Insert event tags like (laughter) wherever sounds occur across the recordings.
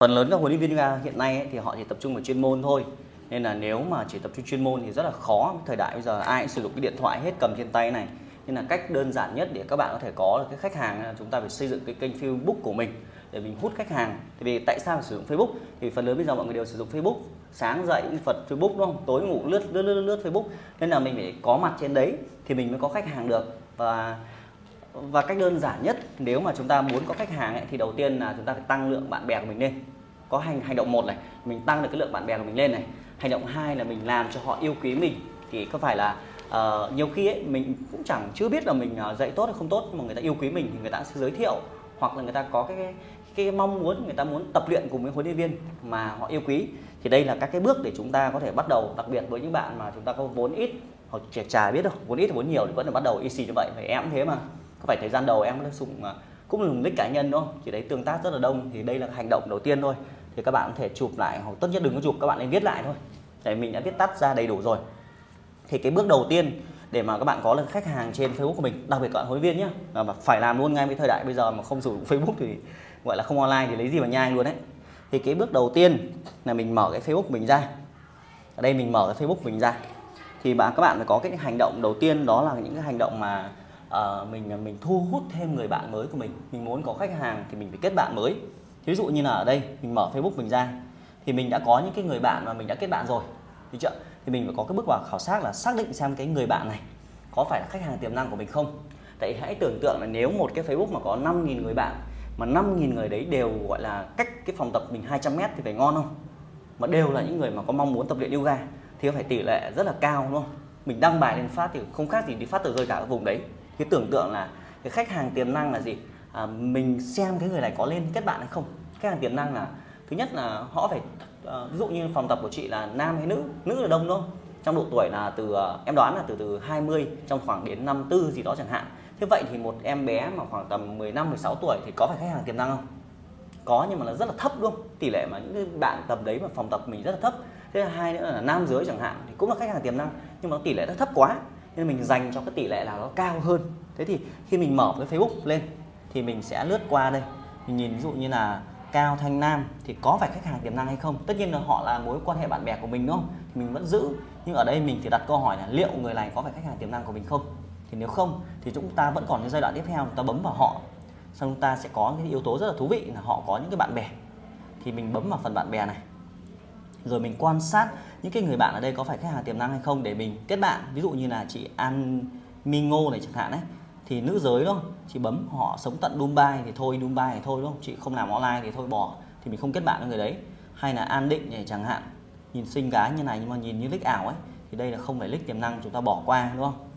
phần lớn các huấn luyện viên yoga hiện nay ấy, thì họ chỉ tập trung vào chuyên môn thôi. Nên là nếu mà chỉ tập trung chuyên môn thì rất là khó. Thời đại bây giờ ai cũng sử dụng cái điện thoại hết cầm trên tay này. Nên là cách đơn giản nhất để các bạn có thể có được cái khách hàng là chúng ta phải xây dựng cái kênh Facebook của mình để mình hút khách hàng. Thì vì tại sao phải sử dụng Facebook? Thì phần lớn bây giờ mọi người đều sử dụng Facebook. Sáng dậy cũng phật Facebook đúng không? Tối ngủ lướt lướt lướt lướt Facebook. Nên là mình phải có mặt trên đấy thì mình mới có khách hàng được. Và và cách đơn giản nhất nếu mà chúng ta muốn có khách hàng ấy, thì đầu tiên là chúng ta phải tăng lượng bạn bè của mình lên. Có hành hành động một này mình tăng được cái lượng bạn bè của mình lên này. Hành động hai là mình làm cho họ yêu quý mình. Thì có phải là uh, nhiều khi ấy, mình cũng chẳng chưa biết là mình uh, dạy tốt hay không tốt nhưng mà người ta yêu quý mình thì người ta sẽ giới thiệu hoặc là người ta có cái, cái cái mong muốn người ta muốn tập luyện cùng với huấn luyện viên mà họ yêu quý. Thì đây là các cái bước để chúng ta có thể bắt đầu đặc biệt với những bạn mà chúng ta có vốn ít hoặc trẻ trà biết đâu vốn ít vốn nhiều thì vẫn là bắt đầu easy như vậy phải em thế mà có phải thời gian đầu em đã dùng cũng dùng à, nick cá nhân, đúng không? Chỉ đấy, tương tác rất là đông, thì đây là hành động đầu tiên thôi. Thì các bạn có thể chụp lại, hoặc tốt nhất đừng có chụp, các bạn nên viết lại thôi. Để mình đã viết tắt ra đầy đủ rồi. Thì cái bước đầu tiên để mà các bạn có được khách hàng trên Facebook của mình, đặc biệt các bạn huấn luyện viên nhé à, và phải làm luôn ngay với thời đại bây giờ mà không sử dụng (laughs) Facebook thì gọi là không online thì lấy gì mà nhai luôn đấy. Thì cái bước đầu tiên là mình mở cái Facebook mình ra. Ở đây mình mở cái Facebook mình ra. Thì bạn, các bạn phải có cái hành động đầu tiên, đó là những cái hành động mà uh, mình à, mình thu hút thêm người bạn mới của mình. Mình muốn có khách hàng thì mình phải kết bạn mới. Ví dụ như là ở đây mình mở Facebook mình ra thì mình đã có những cái người bạn mà mình đã kết bạn rồi. Thì chưa? Thì mình phải có cái bước vào khảo sát là xác định xem cái người bạn này có phải là khách hàng tiềm năng của mình không. Tại hãy tưởng tượng là nếu một cái Facebook mà có 5.000 người bạn mà 5.000 người đấy đều gọi là cách cái phòng tập mình 200 mét thì phải ngon không? Mà đều là những người mà có mong muốn tập luyện yoga thì phải tỷ lệ rất là cao đúng không? Mình đăng bài lên phát thì không khác gì đi phát tờ rơi cả ở vùng đấy cái tưởng tượng là cái khách hàng tiềm năng là gì? À, mình xem cái người này có lên kết bạn hay không? Khách hàng tiềm năng là thứ nhất là họ phải uh, ví dụ như phòng tập của chị là nam hay nữ? Nữ là đông đúng không? Trong độ tuổi là từ uh, em đoán là từ từ 20 trong khoảng đến năm tư gì đó chẳng hạn. Thế vậy thì một em bé mà khoảng tầm 15 16 tuổi thì có phải khách hàng tiềm năng không? Có nhưng mà nó rất là thấp luôn tỷ lệ mà những bạn tập đấy mà phòng tập mình rất là thấp. Thế là hai nữa là nam giới chẳng hạn thì cũng là khách hàng tiềm năng nhưng mà tỷ lệ nó thấp quá nên mình dành cho cái tỷ lệ nào nó cao hơn. Thế thì khi mình mở cái Facebook lên, thì mình sẽ lướt qua đây. Mình nhìn ví dụ như là Cao Thanh Nam, thì có phải khách hàng tiềm năng hay không? Tất nhiên là họ là mối quan hệ bạn bè của mình, đúng không? Thì mình vẫn giữ. Nhưng ở đây mình thì đặt câu hỏi là liệu người này có phải khách hàng tiềm năng của mình không? Thì nếu không, thì chúng ta vẫn còn cái giai đoạn tiếp theo, chúng ta bấm vào họ. Xong chúng ta sẽ có cái yếu tố rất là thú vị là họ có những cái bạn bè. Thì mình bấm vào phần bạn bè này. Rồi mình quan sát những cái người bạn ở đây có phải khách hàng tiềm năng hay không? Để mình kết bạn. Ví dụ như là chị An Mingo này chẳng hạn đấy thì nữ giới đó chị bấm họ sống tận Dubai thì thôi, Dubai thì thôi đúng không? Chị không làm online thì thôi bỏ. Thì mình không kết bạn với người đấy. Hay là An Định này chẳng hạn. Nhìn xinh gái như này nhưng mà nhìn như lích ảo ấy. Thì đây là không phải lích tiềm năng, chúng ta bỏ qua đúng không?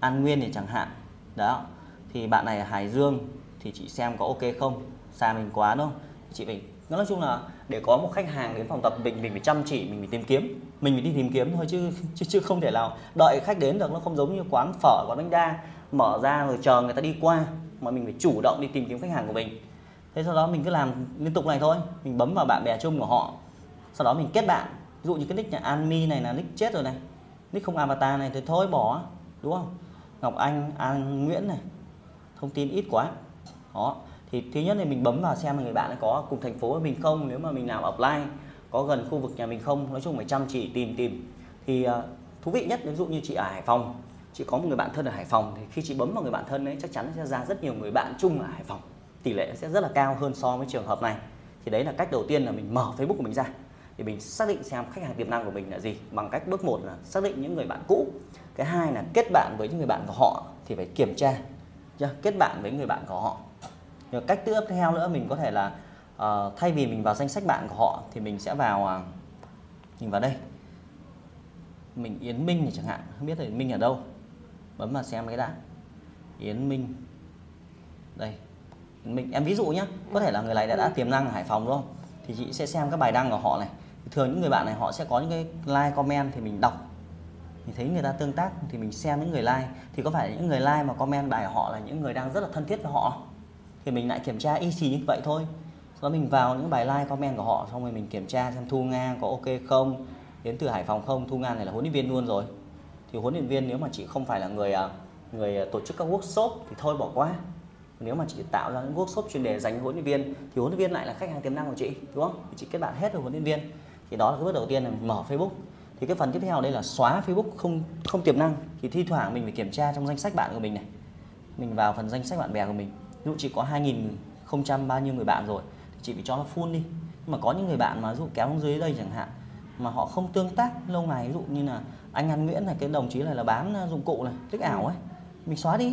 An Nguyên này chẳng hạn. Đó. Thì bạn này ở Hải Dương. Thì chị xem có ok không? Xa mình quá đúng không? Chị phải nói chung là để có một khách hàng đến phòng tập mình mình phải chăm chỉ mình phải tìm kiếm. Mình phải đi tìm kiếm thôi chứ chứ, chứ không thể nào đợi khách đến được. Nó không giống như quán phở quán bánh đa. Mở ra rồi chờ người ta đi qua mà mình phải chủ động đi tìm kiếm khách hàng của mình. Thế sau đó mình cứ làm liên tục này thôi. Mình bấm vào bạn bè chung của họ. Sau đó mình kết bạn. Ví dụ như cái nick nhà Anmi này là nick chết rồi này. Nick không avatar này thì thôi bỏ đúng không? Ngọc Anh An Nguyễn này. Thông tin ít quá. Đó thì thứ nhất là mình bấm vào xem người bạn có cùng thành phố với mình không nếu mà mình làm offline có gần khu vực nhà mình không nói chung phải chăm chỉ tìm tìm. Thì uh, thú vị nhất ví dụ như chị ở Hải Phòng chị có một người bạn thân ở Hải Phòng thì khi chị bấm vào người bạn thân ấy chắc chắn sẽ ra rất nhiều người bạn chung ở Hải Phòng. Tỷ lệ sẽ rất là cao hơn so với trường hợp này. Thì đấy là cách đầu tiên là mình mở Facebook của mình ra thì mình xác định xem khách hàng tiềm năng của mình là gì bằng cách bước một là xác định những người bạn cũ. Cái hai là kết bạn với những người bạn của họ thì phải kiểm tra chưa? kết bạn với người bạn của họ nhưng cách tiếp theo nữa mình có thể là uh, thay vì mình vào danh sách bạn của họ thì mình sẽ vào à, uh, mình vào đây. Mình Yến Minh thì chẳng hạn không biết là Minh ở đâu. Bấm vào xem cái đã. Yến Minh. Đây Yến Minh. Em ví dụ nhé có thể là người này đã, đã tiềm năng ở Hải Phòng đúng không? Thì chị sẽ xem các bài đăng của họ này. Thường những người bạn này họ sẽ có những cái like comment thì mình đọc. Mình thấy người ta tương tác thì mình xem những người like. Thì có phải những người like mà comment bài của họ là những người đang rất là thân thiết với họ thì mình lại kiểm tra y xì như vậy thôi. Sau đó mình vào những bài like, comment của họ, xong rồi mình kiểm tra xem thu nga có ok không, đến từ hải phòng không? Thu nga này là huấn luyện viên luôn rồi. Thì huấn luyện viên nếu mà chị không phải là người à, người à, tổ chức các workshop thì thôi bỏ qua. Nếu mà chị tạo ra những workshop chuyên đề dành cho huấn luyện viên thì huấn luyện viên lại là khách hàng tiềm năng của chị, đúng không? Thì chị kết bạn hết rồi huấn luyện viên. Thì đó là cái bước đầu tiên là mở Facebook. Thì cái phần tiếp theo đây là xóa Facebook không không tiềm năng. Thì thi thoảng mình phải kiểm tra trong danh sách bạn của mình này. Mình vào phần danh sách bạn bè của mình ví dụ chị có 2000 không trăm bao nhiêu người bạn rồi thì chị phải cho nó full đi nhưng mà có những người bạn mà ví dụ kéo xuống dưới đây chẳng hạn mà họ không tương tác lâu ngày ví dụ như là anh An Nguyễn này cái đồng chí này là bán ờ, dụng cụ này tích ảo ấy mình xóa đi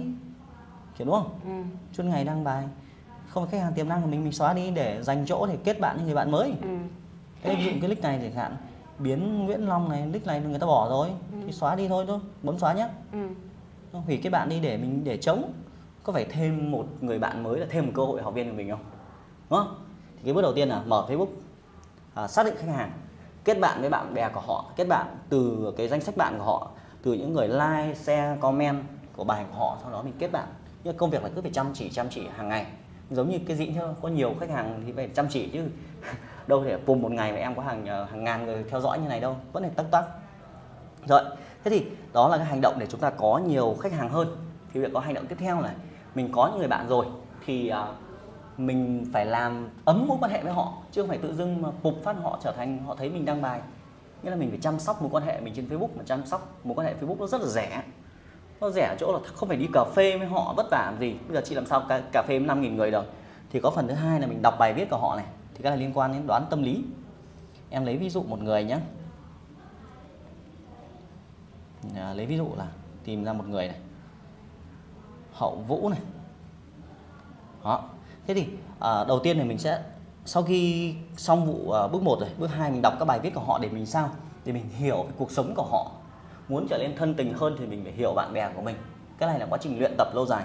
hiểu đúng không ừ. suốt ngày đăng bài không khách hàng tiềm năng của mình mình xóa đi để dành chỗ để kết bạn với người bạn mới ừ. thế ví dụ cái nick này chẳng hạn biến Nguyễn Long này nick này người ta bỏ rồi ừ. thì xóa đi thôi thôi bấm xóa nhé ừ. hủy cái bạn đi để mình để chống có phải thêm một người bạn mới là thêm một cơ hội học viên của mình không? Đúng không? Thì cái bước đầu tiên là mở Facebook à, xác định khách hàng kết bạn với bạn bè của họ kết bạn từ cái danh sách bạn của họ từ những người like share comment của bài của họ sau đó mình kết bạn. Nhưng công việc là cứ phải chăm chỉ chăm chỉ hàng ngày. Giống như cái gì thôi có nhiều khách hàng thì phải chăm chỉ chứ. (laughs) Đâu thể cùng một ngày mà em có hàng ờ, hàng ngàn người theo dõi như này đâu vẫn phải tắc tắc rồi thế thì đó là cái hành động để chúng ta có nhiều khách hàng hơn. Thì việc có hành động tiếp theo này mình có những người bạn rồi thì à, mình phải làm ấm mối quan hệ với họ chứ không phải tự dưng mà bục phát họ trở thành họ thấy mình đăng bài. Nghĩa là mình phải chăm sóc mối quan hệ mình trên Facebook mà chăm sóc mối quan hệ Facebook nó rất là rẻ. Nó rẻ ở chỗ là không phải đi cà phê với họ vất vả làm gì. Bây giờ chị làm sao cà, cà phê với năm nghìn người được? Thì có phần thứ hai là mình đọc bài viết của họ này thì cái này liên quan đến đoán tâm lý. Em lấy ví dụ một người nhé à, lấy ví dụ là tìm ra một người này hậu vũ này. Đó. Thế thì à, đầu tiên thì mình sẽ sau khi xong vụ à, bước 1 rồi bước 2 mình đọc các bài viết của họ để mình sao? Để mình hiểu cuộc sống của họ. Muốn trở nên thân tình hơn thì mình phải hiểu bạn bè của mình. Cái này là quá trình luyện tập lâu dài.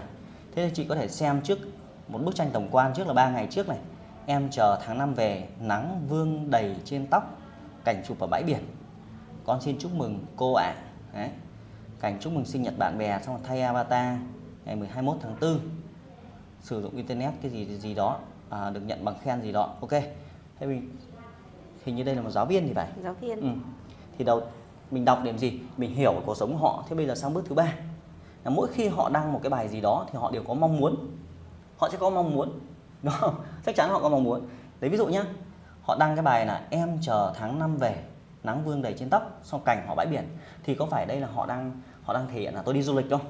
Thế thì chị có thể xem trước một bức tranh tổng quan trước là ba ngày trước này. Em chờ tháng năm về nắng vương đầy trên tóc cảnh chụp ở bãi biển. Con xin chúc mừng cô ạ. À. cảnh chúc mừng sinh nhật bạn bè xong rồi thay avatar ngày 21 tháng 4 sử dụng internet cái gì gì đó à, được nhận bằng khen gì đó ok. Thế mình hình như đây là một giáo viên thì phải. Giáo viên. Ừ. thì đầu mình đọc điểm gì? Mình hiểu cuộc sống của họ. Thế bây giờ sang bước thứ ba. Là mỗi khi họ đăng một cái bài gì đó thì họ đều có mong muốn. Họ sẽ có mong muốn. (laughs) Đúng không? Chắc chắn họ có mong muốn. Lấy ví dụ nhé họ đăng cái bài là em chờ tháng năm về nắng vương đầy trên tóc sau cảnh họ bãi biển. Thì có phải đây là họ đang họ đang thể hiện là tôi đi du lịch không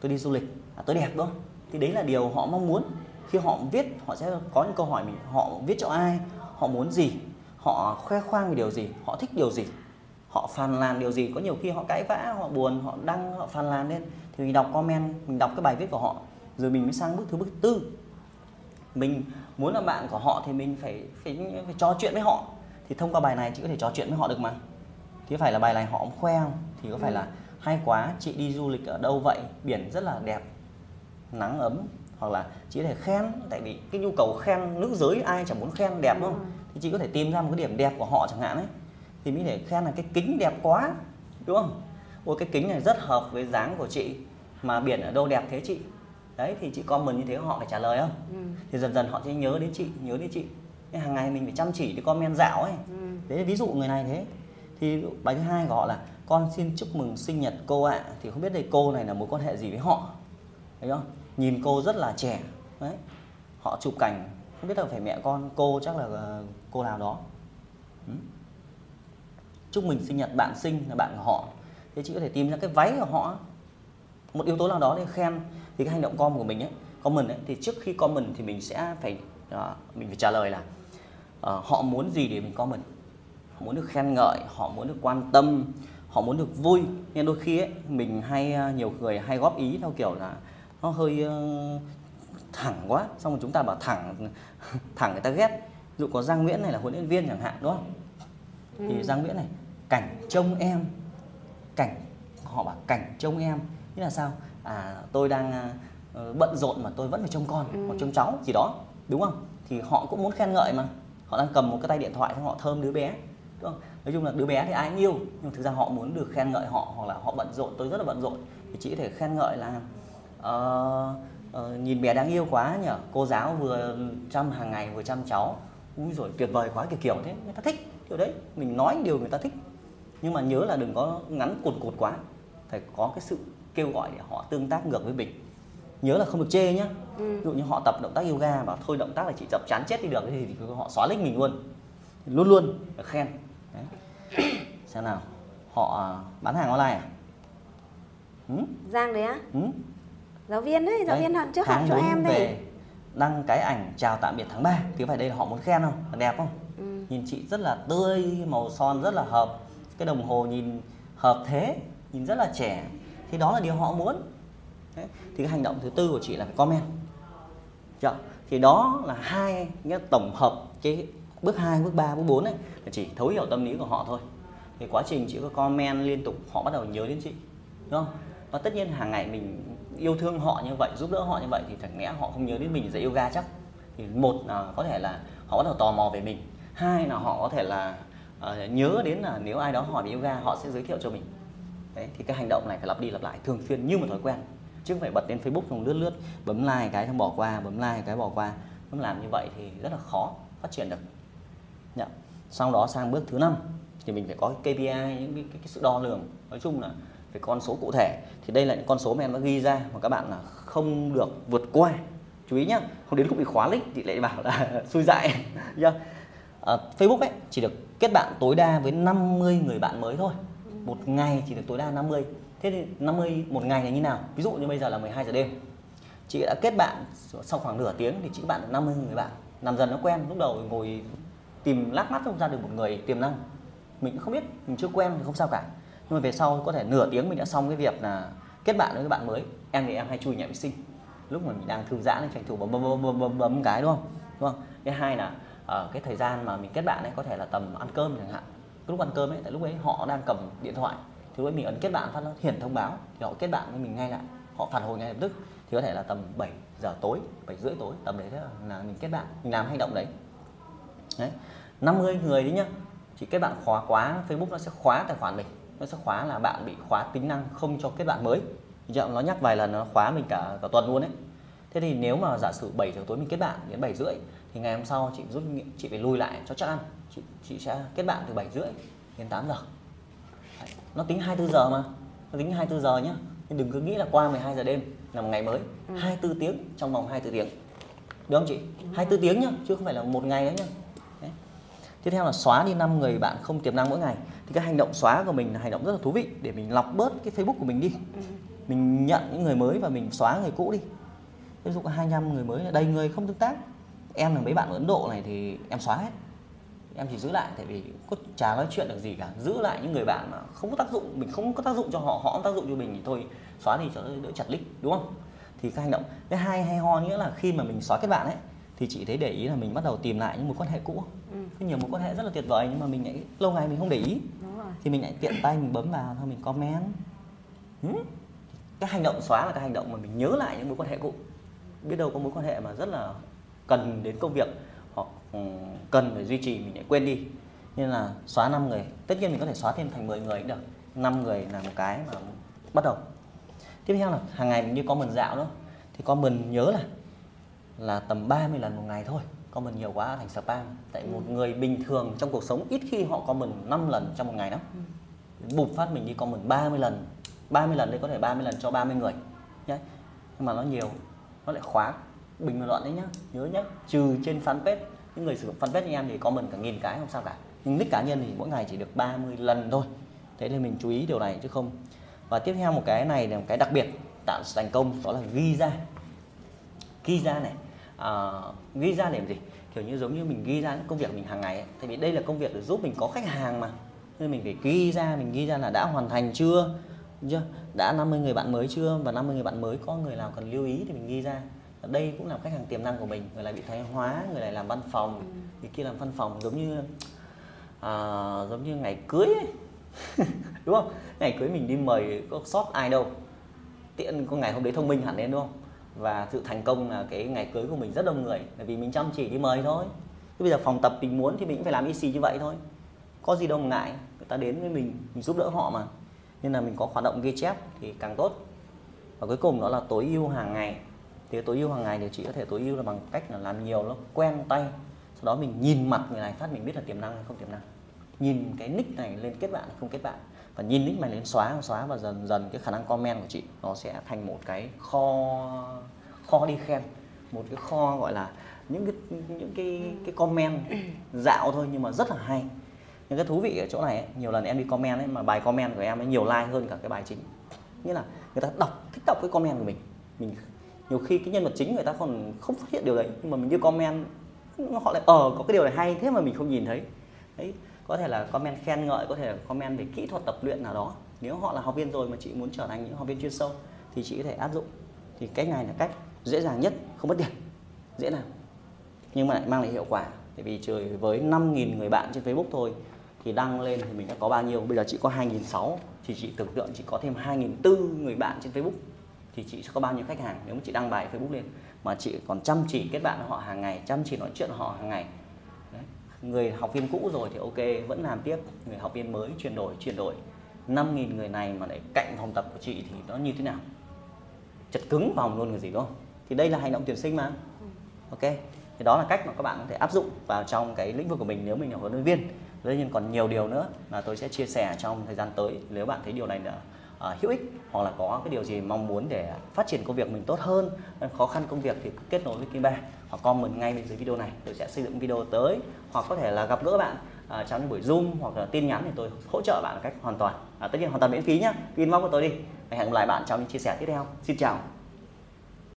tôi đi du lịch. Là tôi đẹp đúng không? Thì đấy là điều họ mong muốn. Khi họ viết họ sẽ có những câu hỏi mình họ viết cho ai họ muốn gì họ khoe khoang về điều gì họ thích điều gì họ phàn nàn điều gì. Có nhiều khi họ cãi vã họ buồn họ đăng họ phàn nàn lên. Thì mình đọc comment mình đọc cái bài viết của họ rồi mình mới sang bước thứ bước tư. Mình muốn là bạn của họ thì mình phải phải, phải trò chuyện với họ. Thì thông qua bài này chị có thể trò chuyện với họ được mà. Thì phải là bài này họ khoe không? Thì có phải là hay quá chị đi du lịch ở đâu vậy? Biển rất là đẹp nắng ấm. Hoặc là chị có thể khen tại vì cái nhu cầu khen nữ giới ai chẳng muốn khen đẹp đúng không thì chị có thể tìm ra một cái điểm đẹp của họ chẳng hạn ấy. Thì mới để khen là cái kính đẹp quá đúng không? Ôi cái kính này rất hợp với dáng của chị mà biển ở đâu đẹp thế chị? Đấy thì chị comment như thế họ phải trả lời không? Ừ. thì dần dần họ sẽ nhớ đến chị nhớ đến chị. Hàng ngày mình phải chăm chỉ để comment dạo ấy. Ừ. đấy ví dụ người này thế thì bài thứ hai của họ là con xin chúc mừng sinh nhật cô ạ. À. thì không biết đây cô này là mối quan hệ gì với họ thấy không? Nhìn cô rất là trẻ đấy. Họ chụp cảnh không biết là phải mẹ con cô chắc là ờ, cô nào đó. Ừ. chúc mừng sinh nhật bạn sinh là bạn của họ. Thế chị có thể tìm ra cái váy của họ. Một yếu tố nào đó để khen thì cái hành động com của mình ấy comment ấy thì trước khi comment thì mình sẽ phải đó, mình phải trả lời là uh, họ muốn gì để mình comment họ muốn được khen ngợi họ muốn được quan tâm họ muốn được vui. Nên đôi khi ấy mình hay uh, nhiều người hay góp ý theo kiểu là nó hơi uh, thẳng quá xong rồi chúng ta bảo thẳng (laughs) thẳng người ta ghét. Ví dụ có Giang Nguyễn này là huấn luyện viên chẳng hạn đúng không? Ừ. thì Giang Nguyễn này cảnh trông em. Cảnh họ bảo cảnh trông em. Nghĩa là sao? À tôi đang uh, bận rộn mà tôi vẫn phải trông con ừ. hoặc trông cháu. Gì đó đúng không? Thì họ cũng muốn khen ngợi mà. Họ đang cầm một cái tay điện thoại xong họ thơm đứa bé không nói chung là đứa bé thì ai cũng yêu nhưng thực ra họ muốn được khen ngợi họ hoặc là họ bận rộn tôi rất là bận rộn. Thì chỉ có thể khen ngợi là uh, uh, nhìn bé đáng yêu quá nhở cô giáo vừa chăm hàng ngày vừa chăm cháu. Ui rồi tuyệt vời quá kiểu kiểu thế người ta thích kiểu đấy mình nói điều người ta thích. Nhưng mà nhớ là đừng có ngắn cụt cụt quá phải có cái sự kêu gọi để họ tương tác ngược với mình. Nhớ là không được chê nhá. Ừ. ví dụ như họ tập động tác yoga mà thôi động tác là chỉ tập chán chết đi được thì họ xóa link mình luôn. Luôn luôn khen Đấy. xem nào họ à, bán hàng online à ừ? Giang đấy á Ừ? giáo viên đấy giáo Đấy, viên hôm trước học cho em đấy đăng cái ảnh chào tạm biệt tháng 3 thì phải đây là họ muốn khen không là đẹp không ừ. nhìn chị rất là tươi màu son rất là hợp cái đồng hồ nhìn hợp thế nhìn rất là trẻ thì đó là điều họ muốn Đấy. thì cái hành động thứ tư của chị là phải comment Chưa? thì đó là hai cái tổng hợp cái bước 2, bước 3, bước 4 này là chỉ thấu hiểu tâm lý của họ thôi. Thì quá trình chị có comment liên tục họ bắt đầu nhớ đến chị đúng không? Và tất nhiên hàng ngày mình yêu thương họ như vậy giúp đỡ họ như vậy thì chẳng lẽ họ không nhớ đến mình dạy yoga chắc? Thì một là có thể là họ bắt đầu tò mò về mình hai là họ có thể là uh, nhớ đến là nếu ai đó hỏi về yoga họ sẽ giới thiệu cho mình. Đấy, thì cái hành động này phải lặp đi lặp lại thường xuyên như một thói quen chứ không phải bật lên Facebook xong lướt lướt bấm like cái xong bỏ qua bấm like cái bỏ qua. Không làm như vậy thì rất là khó phát triển được yeah. sau đó sang bước thứ năm thì mình phải có cái KPI những cái, cái, cái sự đo lường. Nói chung là phải con số cụ thể. Thì đây là những con số mà em đã ghi ra mà các bạn là không được vượt qua. Chú ý nhá không đến lúc bị khóa link thì lại bảo là (laughs) xui dại (laughs) nhá. À, Facebook ấy chỉ được kết bạn tối đa với 50 người bạn mới thôi. Một ngày chỉ được tối đa 50 thế thì 50 một ngày là như nào? Ví dụ như bây giờ là 12 giờ đêm. Chị đã kết bạn sau khoảng nửa tiếng thì chị bạn được 50 người bạn. Làm dần nó quen lúc đầu ngồi tìm lát mắt không ra được một người tiềm năng. Mình cũng không biết mình chưa quen thì không sao cả. Nhưng mà về sau có thể nửa tiếng mình đã xong cái việc là kết bạn với các bạn mới. Em thì em hay chui nhà vệ sinh. Lúc mà mình đang thư giãn thì tranh thủ bấm bấm bấm bấm, bấm, bấm cái đúng không? Đúng không? Cái hai là ở cái thời gian mà mình kết bạn ấy có thể là tầm ăn cơm chẳng hạn. Cái lúc ăn cơm ấy tại lúc ấy họ đang cầm điện thoại. Thì lúc ấy mình ấn kết bạn phát nó hiển thông báo. Thì họ kết bạn với mình ngay lại. Họ phản hồi ngay lập tức. Thì có thể là tầm 7 giờ tối 7 rưỡi tối tầm đấy là mình kết bạn. Mình làm hành động đấy đấy. 50 người đấy nhá. Chỉ kết bạn khóa quá Facebook nó sẽ khóa tài khoản mình. Nó sẽ khóa là bạn bị khóa tính năng không cho kết bạn mới. Dạ, nó nhắc vài lần nó khóa mình cả cả tuần luôn đấy. Thế thì nếu mà giả sử 7 giờ tối mình kết bạn đến 7 rưỡi thì ngày hôm sau chị rút chị phải lùi lại cho chắc ăn. Chị, chị sẽ kết bạn từ 7 rưỡi đến 8 giờ. Đấy, nó tính 24 giờ mà. Nó tính 24 giờ nhá. Nhưng đừng cứ nghĩ là qua 12 giờ đêm là một ngày mới. 24 tiếng trong vòng 24 tiếng. Được không chị? 24 tiếng nhá chứ không phải là một ngày đấy nhá tiếp theo là xóa đi 5 người bạn không tiềm năng mỗi ngày. Thì cái hành động xóa của mình là hành động rất là thú vị, để mình lọc bớt cái Facebook của mình đi. Mình nhận những người mới và mình xóa người cũ đi. Ví dụ có 25 người mới là đầy người không tương tác. Em là mấy bạn ở Ấn Độ này thì em xóa hết. Em chỉ giữ lại, tại vì có chả nói chuyện được gì cả. Giữ lại những người bạn mà không có tác dụng, mình không có tác dụng cho họ họ không tác dụng cho mình thì thôi, xóa đi cho đỡ chặt lích, đúng không? Thì cái hành động, cái hai hay ho nghĩa là khi mà mình xóa kết bạn ấy thì chị thấy để ý là mình bắt đầu tìm lại những mối quan hệ cũ. Ừ. có nhiều mối quan hệ rất là tuyệt vời nhưng mà mình lại lâu ngày mình không để ý. Đúng rồi. Thì mình lại tiện tay mình bấm vào thôi mình comment. Ừ. cái hành động xóa là cái hành động mà mình nhớ lại những mối quan hệ cũ. Biết đâu có mối quan hệ mà rất là cần đến công việc hoặc ừ, cần phải duy trì mình lại quên đi. Nên là xóa 5 người. Tất nhiên mình có thể xóa thêm thành 10 người cũng được. 5 người là một cái mà bắt đầu. Tiếp theo là hàng ngày mình đi comment dạo nữa. Thì comment nhớ là là tầm 30 lần một ngày thôi. Comment nhiều quá thành spam. Tại một người bình thường trong cuộc sống ít khi họ comment 5 lần trong một ngày lắm bụp phát mình đi comment 30 lần. 30 lần đây có thể 30 lần cho 30 người. Nhé nhưng mà nó nhiều nó lại khóa. Bình luận đấy nhá. Nhớ nhá. Trừ trên fanpage. Những người sử dụng fanpage như em thì comment cả nghìn cái không sao cả. Nhưng nick cá nhân thì mỗi ngày chỉ được 30 lần thôi. Thế nên mình chú ý điều này chứ không. Và tiếp theo một cái này là một cái đặc biệt. Tạo thành công đó là ghi ra ghi ra này à, ghi ra để làm gì? Kiểu như giống như mình ghi ra những công việc mình hàng ngày ấy. tại vì đây là công việc để giúp mình có khách hàng mà. Nên mình phải ghi ra mình ghi ra là đã hoàn thành chưa? Chưa? Đã 50 người bạn mới chưa? Và 50 người bạn mới có người nào cần lưu ý thì mình ghi ra. Đây cũng là khách hàng tiềm năng của mình. Người này bị thoái hóa người này làm văn phòng. Người kia làm văn phòng giống như à, giống như ngày cưới ấy. (laughs) đúng không? Ngày cưới mình đi mời có sót ai đâu. Tiện có ngày hôm đấy thông minh hẳn lên đúng không và sự thành công là cái ngày cưới của mình rất đông người, bởi vì mình chăm chỉ đi mời thôi. Thế bây giờ phòng tập mình muốn thì mình cũng phải làm EC như vậy thôi. Có gì đâu mà ngại, người ta đến với mình mình giúp đỡ họ mà. Nên là mình có hoạt động ghi chép thì càng tốt. Và cuối cùng đó là tối ưu hàng ngày. Thì tối ưu hàng ngày thì chị có thể tối ưu là bằng cách là làm nhiều nó quen tay. Sau đó mình nhìn mặt người này, phát mình biết là tiềm năng hay không tiềm năng. Nhìn cái nick này lên kết bạn hay không kết bạn và nhìn nick này lên xóa xóa và dần dần cái khả năng comment của chị nó sẽ thành một cái kho kho đi khen. Một cái kho gọi là những cái những cái cái comment dạo thôi nhưng mà rất là hay. Nhưng cái thú vị ở chỗ này ấy, nhiều lần em đi comment ấy mà bài comment của em ấy nhiều like hơn cả cái bài chính. Nghĩa là người ta đọc thích đọc cái comment của mình. Mình nhiều khi cái nhân vật chính người ta còn không phát hiện điều đấy nhưng mà mình như comment họ lại ờ có cái điều này hay thế mà mình không nhìn thấy. Đấy có thể là comment khen ngợi, có thể là comment về kỹ thuật tập luyện nào đó. Nếu họ là học viên rồi mà chị muốn trở thành những học viên chuyên sâu, thì chị có thể áp dụng. Thì cách này là cách dễ dàng nhất, không mất tiền, dễ làm. Nhưng mà lại mang lại hiệu quả, tại vì trời với 5.000 người bạn trên Facebook thôi, thì đăng lên thì mình đã có bao nhiêu? Bây giờ chị có 2.600 thì chị tưởng tượng chị có thêm 2.400 người bạn trên Facebook, thì chị sẽ có bao nhiêu khách hàng nếu mà chị đăng bài Facebook lên. Mà chị còn chăm chỉ kết bạn với họ hàng ngày, chăm chỉ nói chuyện họ hàng ngày người học viên cũ rồi thì ok vẫn làm tiếp. Người học viên mới chuyển đổi chuyển đổi. 5.000 người này mà lại cạnh phòng tập của chị thì nó như thế nào? Chật cứng vòng luôn người gì đúng không? Thì đây là hành động tuyển sinh mà. Ok. Thì đó là cách mà các bạn có thể áp dụng vào trong cái lĩnh vực của mình nếu mình là huấn luyện viên. Tất nhiên còn nhiều điều nữa mà tôi sẽ chia sẻ trong thời gian tới nếu bạn thấy điều này là uh, hữu ích hoặc là có cái điều gì mong muốn để phát triển công việc mình tốt hơn khó khăn công việc thì kết nối với Kim Ba hoặc comment ngay bên dưới video này tôi sẽ xây dựng video tới. Hoặc có thể là gặp gỡ bạn uh, trong những buổi zoom hoặc là tin nhắn thì tôi hỗ trợ bạn một cách hoàn toàn. À, tất nhiên hoàn toàn miễn phí nhá. Inbox của tôi đi. Hẹn gặp lại bạn trong những chia sẻ tiếp theo. Xin chào.